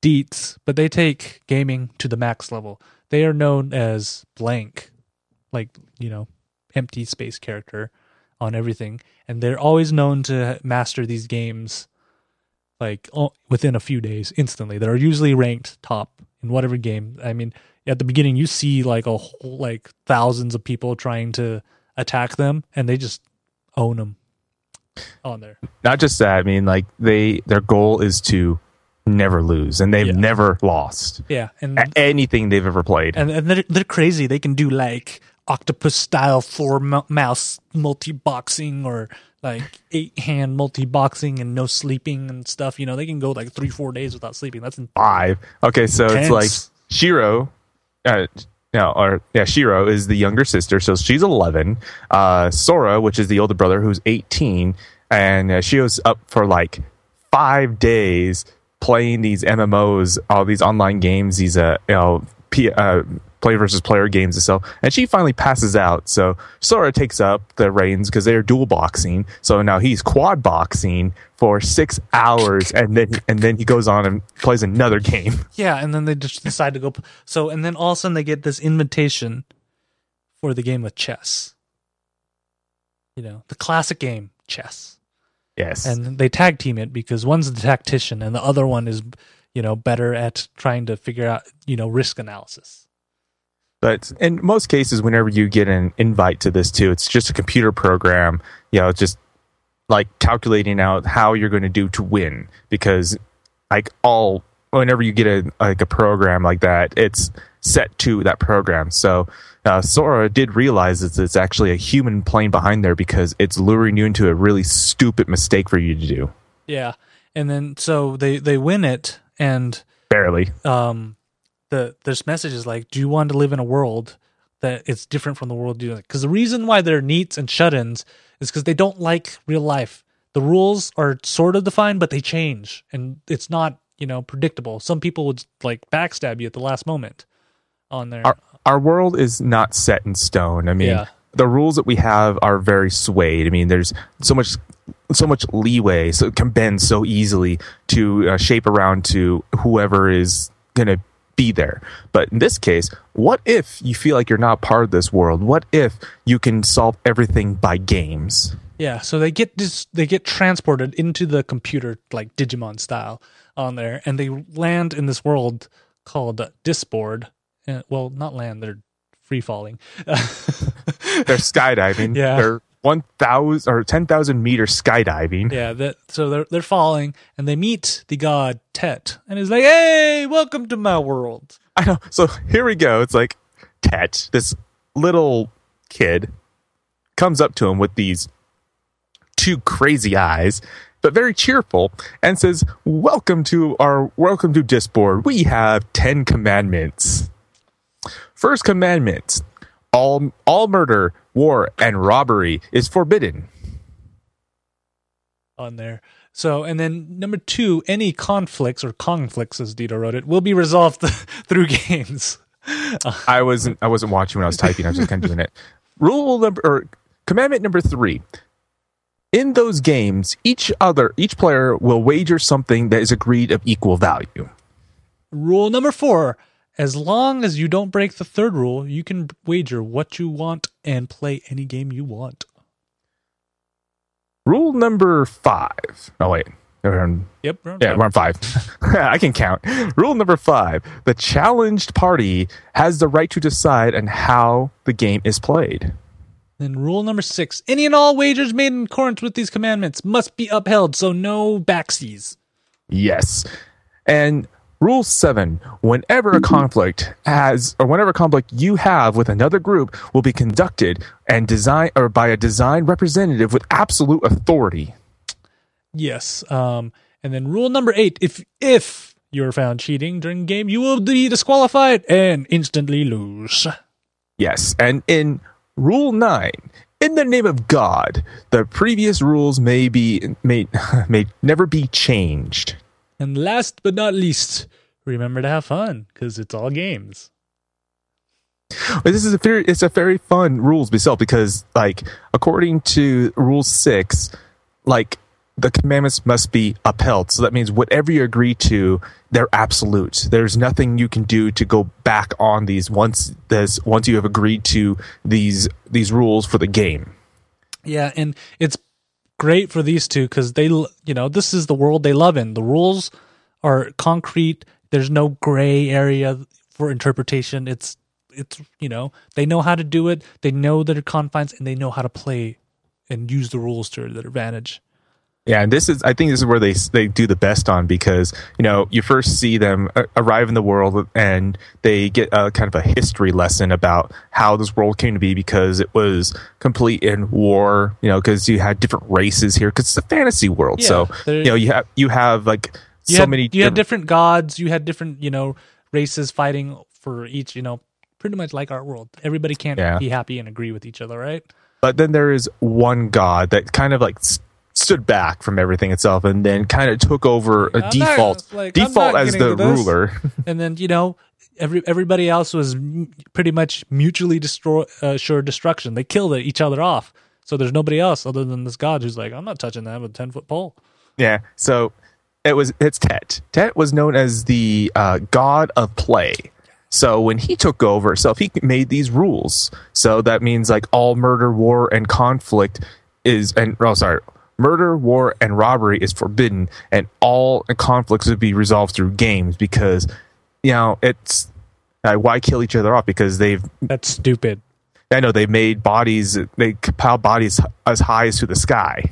deets, but they take gaming to the max level. They are known as blank, like you know, empty space character on everything, and they're always known to master these games like o- within a few days, instantly. They're usually ranked top in whatever game. I mean, at the beginning, you see like a whole like thousands of people trying to attack them, and they just own them on there. Not just that. I mean, like they their goal is to never lose, and they've Yeah. never lost Yeah, and anything they've ever played. and, and they're, they're crazy. They can do like octopus style four mo- mouse multi boxing or like eight hand multi boxing and no sleeping and stuff. You know, they can go like three four days without sleeping. That's in- Five. Okay, so it's like Shiro. Uh, no, or yeah, Shiro is the younger sister, so she's eleven. Uh, Sora, which is the older brother, who's eighteen, and uh, Shiro's up for like five days playing these MMOs, all these online games, these uh, you know, P, uh, player versus player games and stuff. And she finally passes out. So Sora takes up the reins because they're dual boxing. So now he's quad boxing for six hours, and then and then he goes on and plays another game. <laughs> yeah, and then they just decide to go. So and then all of a sudden they get this invitation for the game of chess. You know, the classic game chess. Yes, and they tag team it because one's the tactician and the other one is you know better at trying to figure out you know risk analysis But in most cases, whenever you get an invite to this too, it's just a computer program. You know, just like calculating out how you're going to do to win. Because like all, whenever you get a like a program like that, it's set to that program. So uh, Sora did realize that it's actually a human plane behind there because it's luring you into a really stupid mistake for you to do. yeah. And then so they they win it and Barely. um the this message is like do you want to live in a world that it's different from the world you because the reason why they're NEETs and shut-ins is because they don't like real life. The rules are sort of defined but they change and it's not you know predictable. Some people would like backstab you at the last moment on there our our world is not set in stone. I mean, Yeah. the rules that we have are very swayed. I mean, there's so much so much leeway, so it can bend so easily to uh, shape around to whoever is going to be there. But in this case, what if you feel like you're not part of this world? What if you can solve everything by games? Yeah, so they get dis- they get transported into the computer like Digimon style on there, and they land in this world called Disboard. Uh, well, not land; they're free falling. <laughs> They're skydiving. Yeah. They're 1,000 or 10,000 meter skydiving. yeah, that so they're they're falling, and they meet the god Tet, and he's like, "Hey, welcome to my world." I know. So here we go. It's like Tet, this little kid, comes up to him with these two crazy eyes, but very cheerful, and says, "Welcome to our welcome to Disboard. We have ten commandments. First commandment: all all murder, war, and robbery is forbidden." on there. So, and then number two, any conflicts or conflicts, as Dito wrote it, will be resolved <laughs> through games. I wasn't I wasn't watching when I was typing. I was just kind of doing it. Rule number or commandment number three. In those games, each other each player will wager something that is agreed of equal value. Rule number four as long as you don't break the third rule, you can wager what you want and play any game you want. Rule number five. Oh wait. We're on- Yep. we're on Yeah, time. we're on five. <laughs> I can count. Rule number five. The challenged party has the right to decide on how the game is played. Then rule number six any and all wagers made in accordance with these commandments must be upheld, so no backsies. Yes. And rule seven whenever a conflict has, or whenever a conflict you have with another group will be conducted and design, or by a design representative with absolute authority. Yes. Um, and then rule number eight if if you're found cheating during game, you will be disqualified and instantly lose. Yes. And in rule nine, in the name of God, the previous rules may be, may, <laughs> may never be changed. And last but not least, remember to have fun because it's all games. This is a very it's a very fun rules itself because like according to rule six, like the commandments must be upheld. So that means whatever you agree to, they're absolute. There's nothing you can do to go back on these once this once you have agreed to these these rules for the game. Yeah, and it's great for these two because they, you know, this is the world they love in. The rules are concrete. There's no gray area for interpretation. It's, it's, you know, they know how to do it. They know their confines and they know how to play and use the rules to their advantage. Yeah, and this is I think this is where they they do the best on because you know you first see them arrive in the world and they get a kind of a history lesson about how this world came to be because it was complete in war. You know, because you had different races here because it's a fantasy world. Yeah, so you know you have you have like You so had, many. You had different- different gods. You had different, you know, races fighting for each. You know, pretty much like our world. Everybody can't Yeah. be happy and agree with each other, right? but then there is one god that kind of like stood back from everything itself and then kind of took over a I'm not- default like, default as the ruler. <laughs> and then you know every everybody else was m- pretty much mutually destroy uh, sure destruction. They killed each other off. So there's nobody else other than this god who's like, I'm not touching that with a ten foot pole. Yeah. So it was it's Tet. Tet was known as the uh, god of play. So when he took over itself, he made these rules. So that means like all murder, war, and conflict is and oh sorry, murder, war, and robbery is forbidden, and all conflicts would be resolved through games because you know it's uh, why kill each other off because they've That's stupid. I know they made bodies they compile bodies as high as to the sky.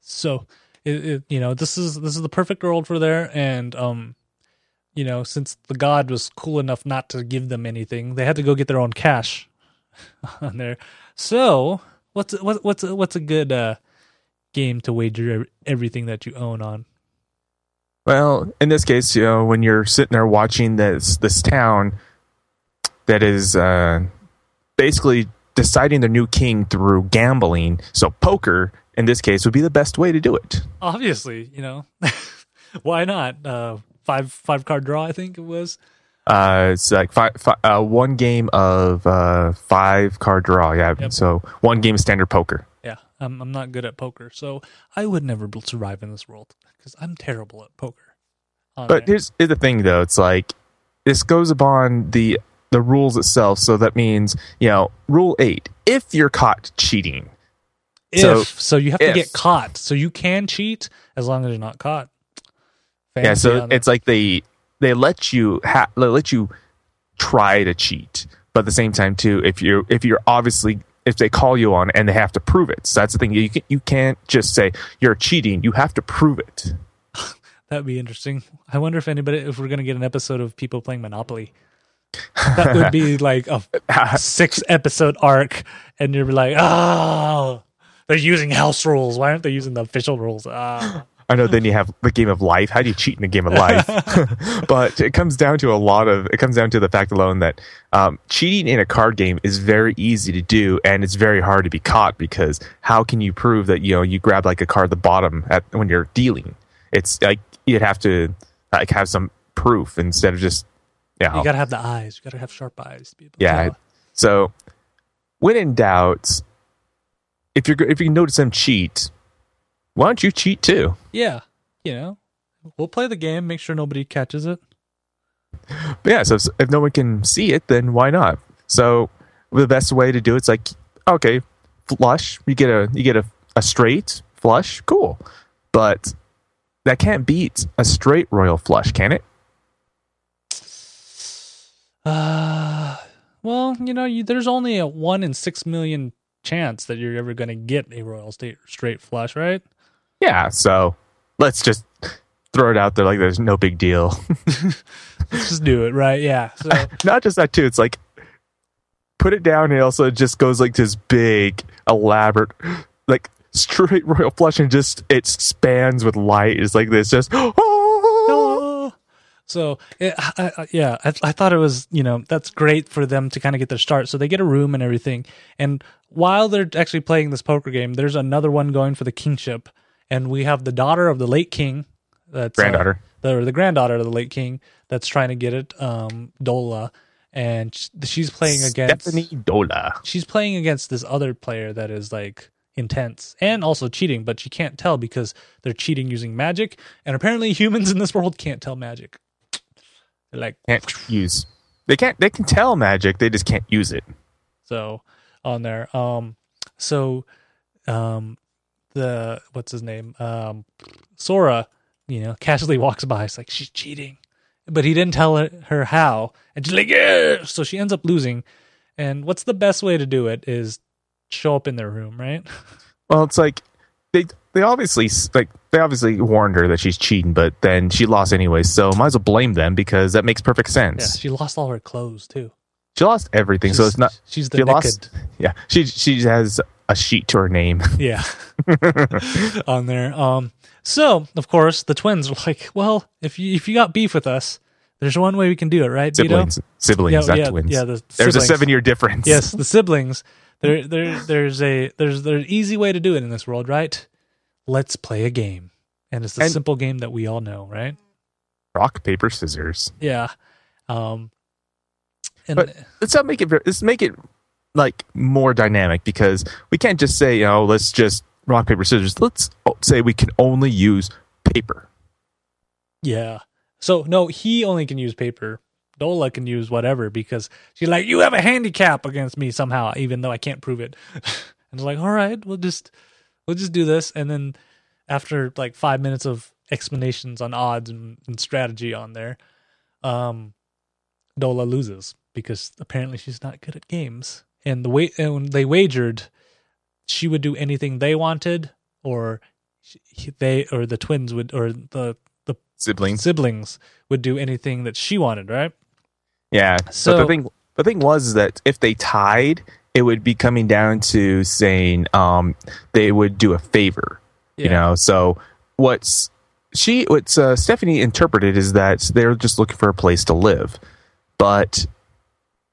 So it, it, you know this is this is the perfect world for there, and um, you know since the god was cool enough not to give them anything, they had to go get their own cash <laughs> on there. So what's what, what's what's a good uh game to wager everything that you own on? Well, in this case, you know, when you're sitting there watching this this town that is uh, basically deciding the new king through gambling, so poker in this case would be the best way to do it. Obviously, you know <laughs> why not? Uh, five five card draw, I think it was. Uh, it's like five, five, uh, one game of uh, five card draw. Yeah, Yep. so one game of standard poker. Yeah, I'm I'm not good at poker, so I would never survive in this world because I'm terrible at poker. But here's, here's the thing, though. It's like this goes upon the the rules itself. So that means you know, rule eight: if you're caught cheating, if so- so, you have to get caught. So you can cheat as long as you're not caught. yeah. So it's like they they let you ha- they let you try to cheat, but at the same time too, if you're if you're obviously if they call you on and they have to prove it. So that's the thing. You can, you can't just say you're cheating. You have to prove it. <laughs> that'd be interesting. I wonder if anybody if we're gonna get an episode of people playing Monopoly. That would be <laughs> like a six episode arc, and you're like, oh, they're using house rules. Why aren't they using the official rules? Ah. I know. Then you have the game of life. How do you cheat in a game of life? <laughs> <laughs> but it comes down to a lot of. It comes down to the fact alone that um, cheating in a card game is very easy to do, and it's very hard to be caught because how can you prove that you know you grab like a card at the bottom at when you're dealing? It's like you'd have to like have some proof instead of just you know, You gotta have the eyes. You gotta have sharp eyes. to be able to yeah. So when in doubt, if you're if you notice them cheat, why don't you cheat too? Yeah. You know, we'll play the game. Make sure nobody catches it. But yeah, so if no one can see it, then why not? So the best way to do it's like, okay, flush. You get a you get a, a straight flush, cool. But that can't beat a straight royal flush, can it? Uh, well, you know, you, there's only a one in six million chance that you're ever going to get a royal state straight flush, right? Yeah. So let's just throw it out there like there's no big deal. <laughs> Let's just do it, right? Yeah. So <laughs> Not just that too. It's like put it down and also it just goes like this big, elaborate, <gasps> like straight royal flush and just it spans with light. It's like this, just <gasps> So it, I, I, yeah, I, I thought it was you know that's great for them to kind of get their start. So they get a room and everything, and while they're actually playing this poker game, there's another one going for the kingship, and we have the daughter of the late king, that's uh, Granddaughter. the or the granddaughter of the late king that's trying to get it, um, Dola, and she's playing against Stephanie Dola. she's playing against this other player that is like intense and also cheating, but she can't tell because they're cheating using magic, and apparently humans in this world can't tell magic. They're like Can't use. They can't. They can tell magic. They just can't use it. so on there. Um, so um, the what's his name? Um, Sora, you know, casually <laughs> walks by. It's like she's cheating, but he didn't tell her, how, and she's like, yeah. So she ends up losing. And what's the best way to do it is show up in their room, right? <laughs> Well, it's like they they obviously like they obviously warned her that she's cheating, but then she lost anyway. So might as well blame them because that makes perfect Yeah, sense. she lost all her clothes too. She lost everything, so it's not. she's the she naked. lost. <laughs> Yeah, she she has a sheet to her name. <laughs> Yeah. <laughs> on there. Um so of course the twins are like, well, if you if you got beef with us, there's one way we can do it, right? Dito? siblings, siblings, Yeah, yeah, twins. yeah, the There's a seven year difference. Yes, the <laughs> siblings. There there there's a there's there's an easy way to do it in this world, right? Let's play a game. And it's the And- simple game that we all know, right? rock paper scissors. Yeah. Um and But let's not make it. Let's make it like more dynamic because we can't just say, you know, let's just rock paper scissors. Let's say we can only use paper. Yeah. So no, he only can use paper. Dola can use whatever because she's like, you have a handicap against me somehow, even though I can't prove it. <laughs> and it's like, all right, we'll just we'll just do this. And then after like five minutes of explanations on odds and, and strategy on there, um, Dola loses because apparently she's not good at games. And the way and they wagered, she would do anything they wanted, or they or the twins would or the the Siblings. siblings would do anything that she wanted, right? Yeah. So- but the thing, the thing was that if they tied, it would be coming down to saying um, they would do a favor. You know, so what's she? What's uh, Stephanie interpreted is that they're just looking for a place to live, but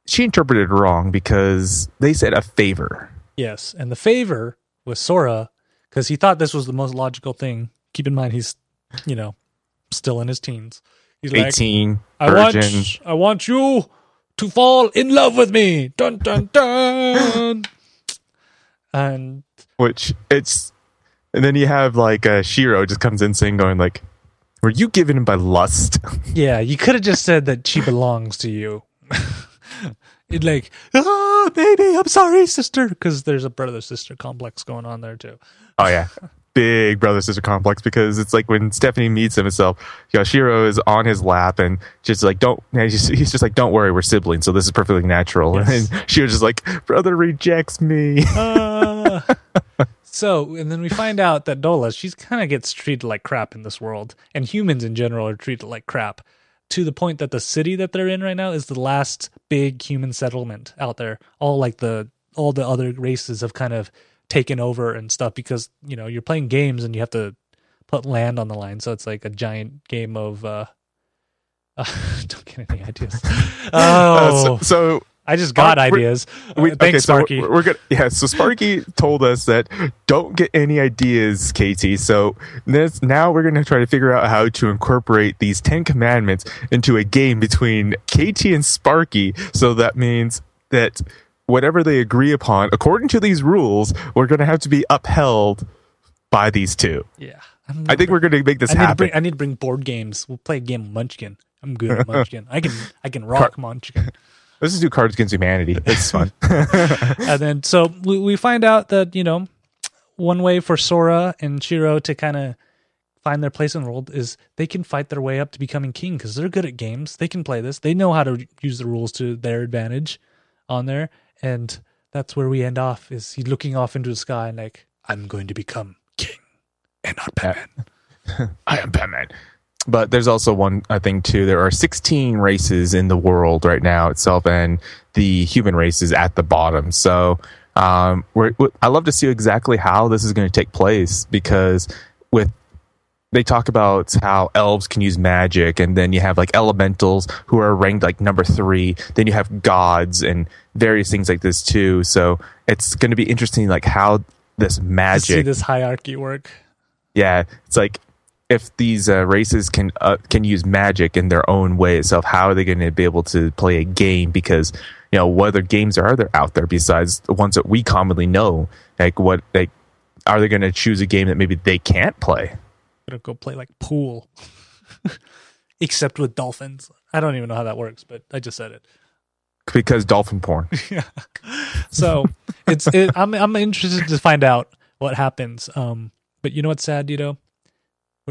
she interpreted wrong because they said a favor. Yes, and the favor was Sora because he thought this was the most logical thing. Keep in mind he's, you know, still in his teens. He's like, Eighteen, I virgin. want, I want you to fall in love with me. Dun dun dun. and which it's and then you have like uh, Shiro just comes in saying going like were you given him by lust <laughs> yeah, you could have just said that she belongs to you. <laughs> It like, oh, baby, I'm sorry, sister, because there's a brother sister complex going on there too. oh yeah. <laughs> Big brother sister complex because it's like when Stephanie meets him himself Shiro is on his lap and just like don't he's just, he's just like don't worry we're siblings so this is perfectly natural. Yes. and <laughs> Shiro's just like brother rejects me. Uh, <laughs> so, and then we find out that Dola, she's kind of gets treated like crap in this world, and humans in general are treated like crap to the point that the city that they're in right now is the last big human settlement out there. All like the all the other races have kind of taken over and stuff because you know you're playing games and you have to put land on the line, so it's like a giant game of. uh uh, <laughs> don't get any ideas. <laughs> Oh, Uh, so, so I just got Spark- we're- ideas. we, Uh, Thanks, so Sparky. We're, we're gonna yeah. So Sparky told us that don't get any ideas, Katie. So this, now we're gonna try to figure out how to incorporate these Ten Commandments into a game between Katie and Sparky. So that means that whatever they agree upon, according to these rules, we're gonna have to be upheld by these two. yeah, I'm I think we're gonna make this I happen. bring I need to bring board games. We'll play a game of Munchkin. I'm good at <laughs> Munchkin. I can I can rock Munchkin. Let's just do Cards Against Humanity. It's fun. <laughs> and then so we we find out that you know one way for Sora and Shiro to kind of find their place in the world is they can fight their way up to becoming king because they're good at games. They can play this. They know how to use the rules to their advantage on there, and that's where we end off. Is he looking off into the sky and like I'm going to become king and not Batman. <laughs> I am Batman. But there's also one uh, thing too. There are 16 races in the world right now itself, and the human race is at the bottom. So, um, I love to see exactly how this is going to take place because with they talk about how elves can use magic, and then you have like elementals who are ranked like number three. Then you have gods and various things like this too. So it's going to be interesting, like how this To see magic this hierarchy work. yeah it's like if these uh, races can uh, can use magic in their own way itself how are they going to be able to play a game because you know what other games are there out there besides the ones that we commonly know like what like are they going to choose a game that maybe they can't play gonna go play like pool, <laughs> except with dolphins. I don't even know how that works, but I just said it. because dolphin porn <laughs> yeah. So it's it, I'm I'm interested to find out what happens. Um, but you know what's sad, you know,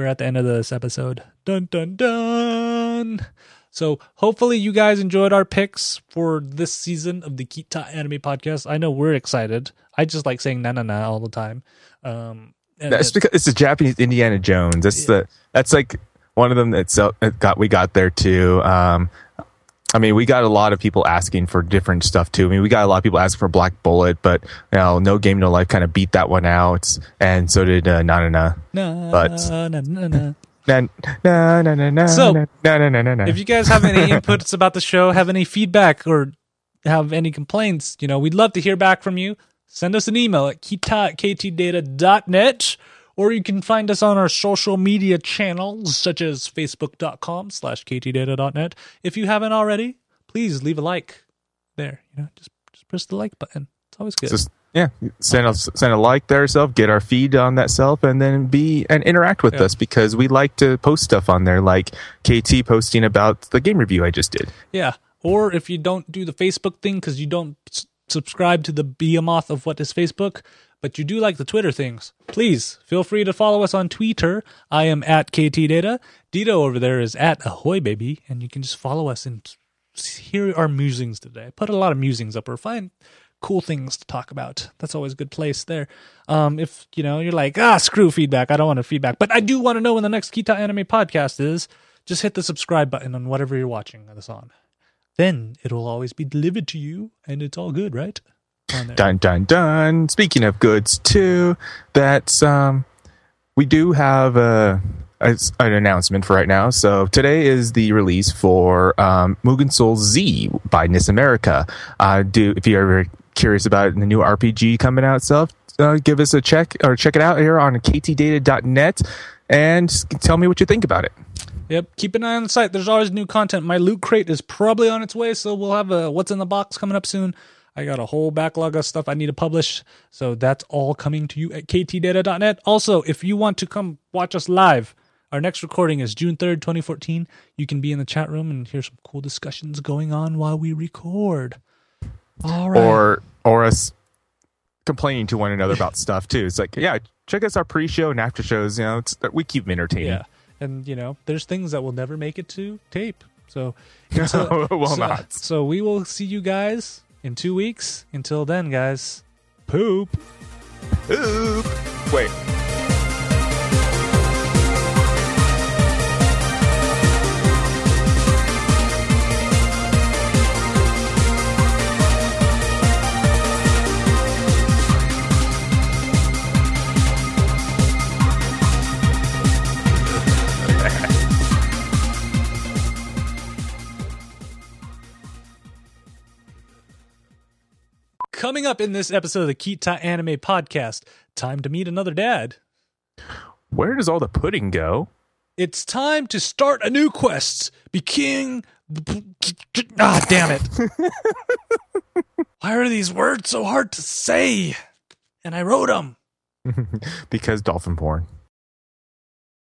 we're at the end of this episode. Dun dun dun. So hopefully you guys enjoyed our picks for this season of the Kita Anime Podcast. I know we're excited. I just like saying na na na all the time. Um, And That's because it's a Japanese Indiana Jones. That's the that's like one of them that's got we got there too. Um, I mean, we got a lot of people asking for different stuff too. I mean, we got a lot of people asking for Black Bullet, but you know, No Game No Life kind of beat that one out, and so did uh, Na Na Na. na, but- na, na, na. Na na na na na So, na na na na na na. if you guys have any inputs about the show, have any feedback, or have any complaints, you know, we'd love to hear back from you. Send us an email at kita at ktdata.net, or you can find us on our social media channels, such as facebook.com slash ktdata.net. If you haven't already, please leave a like there. You know, just, just press the like button. It's always good. just yeah, send us send a like there self, get our feed on that self, and then be and interact with Yeah. us because we like to post stuff on there, like KT posting about the game review I just did. Yeah. Or if you don't do the Facebook thing because you don't s- subscribe to the behemoth of what is Facebook, but you do like the Twitter things, please feel free to follow us on Twitter. I am at KTData. Dito over there is at Ahoy Baby, and you can just follow us and hear our musings today. I put a lot of musings up or find cool things to talk about. That's always a good place there. Um, if you know you're like, ah, screw feedback. I don't want to feedback, but I do want to know when the next Kita Anime podcast is. Just hit the subscribe button on whatever you're watching this on. Then it'll always be delivered to you, and it's all good, right? Dun dun dun. Speaking of goods too, that's um, we do have a, a an announcement for right now. So today is the release for um, Mugen Souls Z by NIS America. Uh, do if you're ever curious about the new RPG coming out itself, uh, give us a check or check it out here on ktdata.net and tell me what you think about it. Yep. Keep an eye on the site. There's always new content. My loot crate is probably on its way, so we'll have a what's in the box coming up soon. I got a whole backlog of stuff I need to publish, so that's all coming to you at ktdata.net. Also, if you want to come watch us live, our next recording is June 3rd, 2014. You can be in the chat room and hear some cool discussions going on while we record. All right. or or us complaining to one another about stuff too. It's like, yeah, check us our pre-show and after shows. You know, it's, uh, we keep them entertaining. Yeah. And you know, there's things that will never make it to tape. So <laughs> will so, not. So we will see you guys in two weeks. Until then, guys, poop. Oop. Wait. Coming up in this episode of the Kita Anime Podcast, time to meet another dad. Where does all the pudding go? It's time to start a new quest. Be king. Ah, damn it. <laughs> Why are these words so hard to say? And I wrote them. <laughs> because dolphin porn.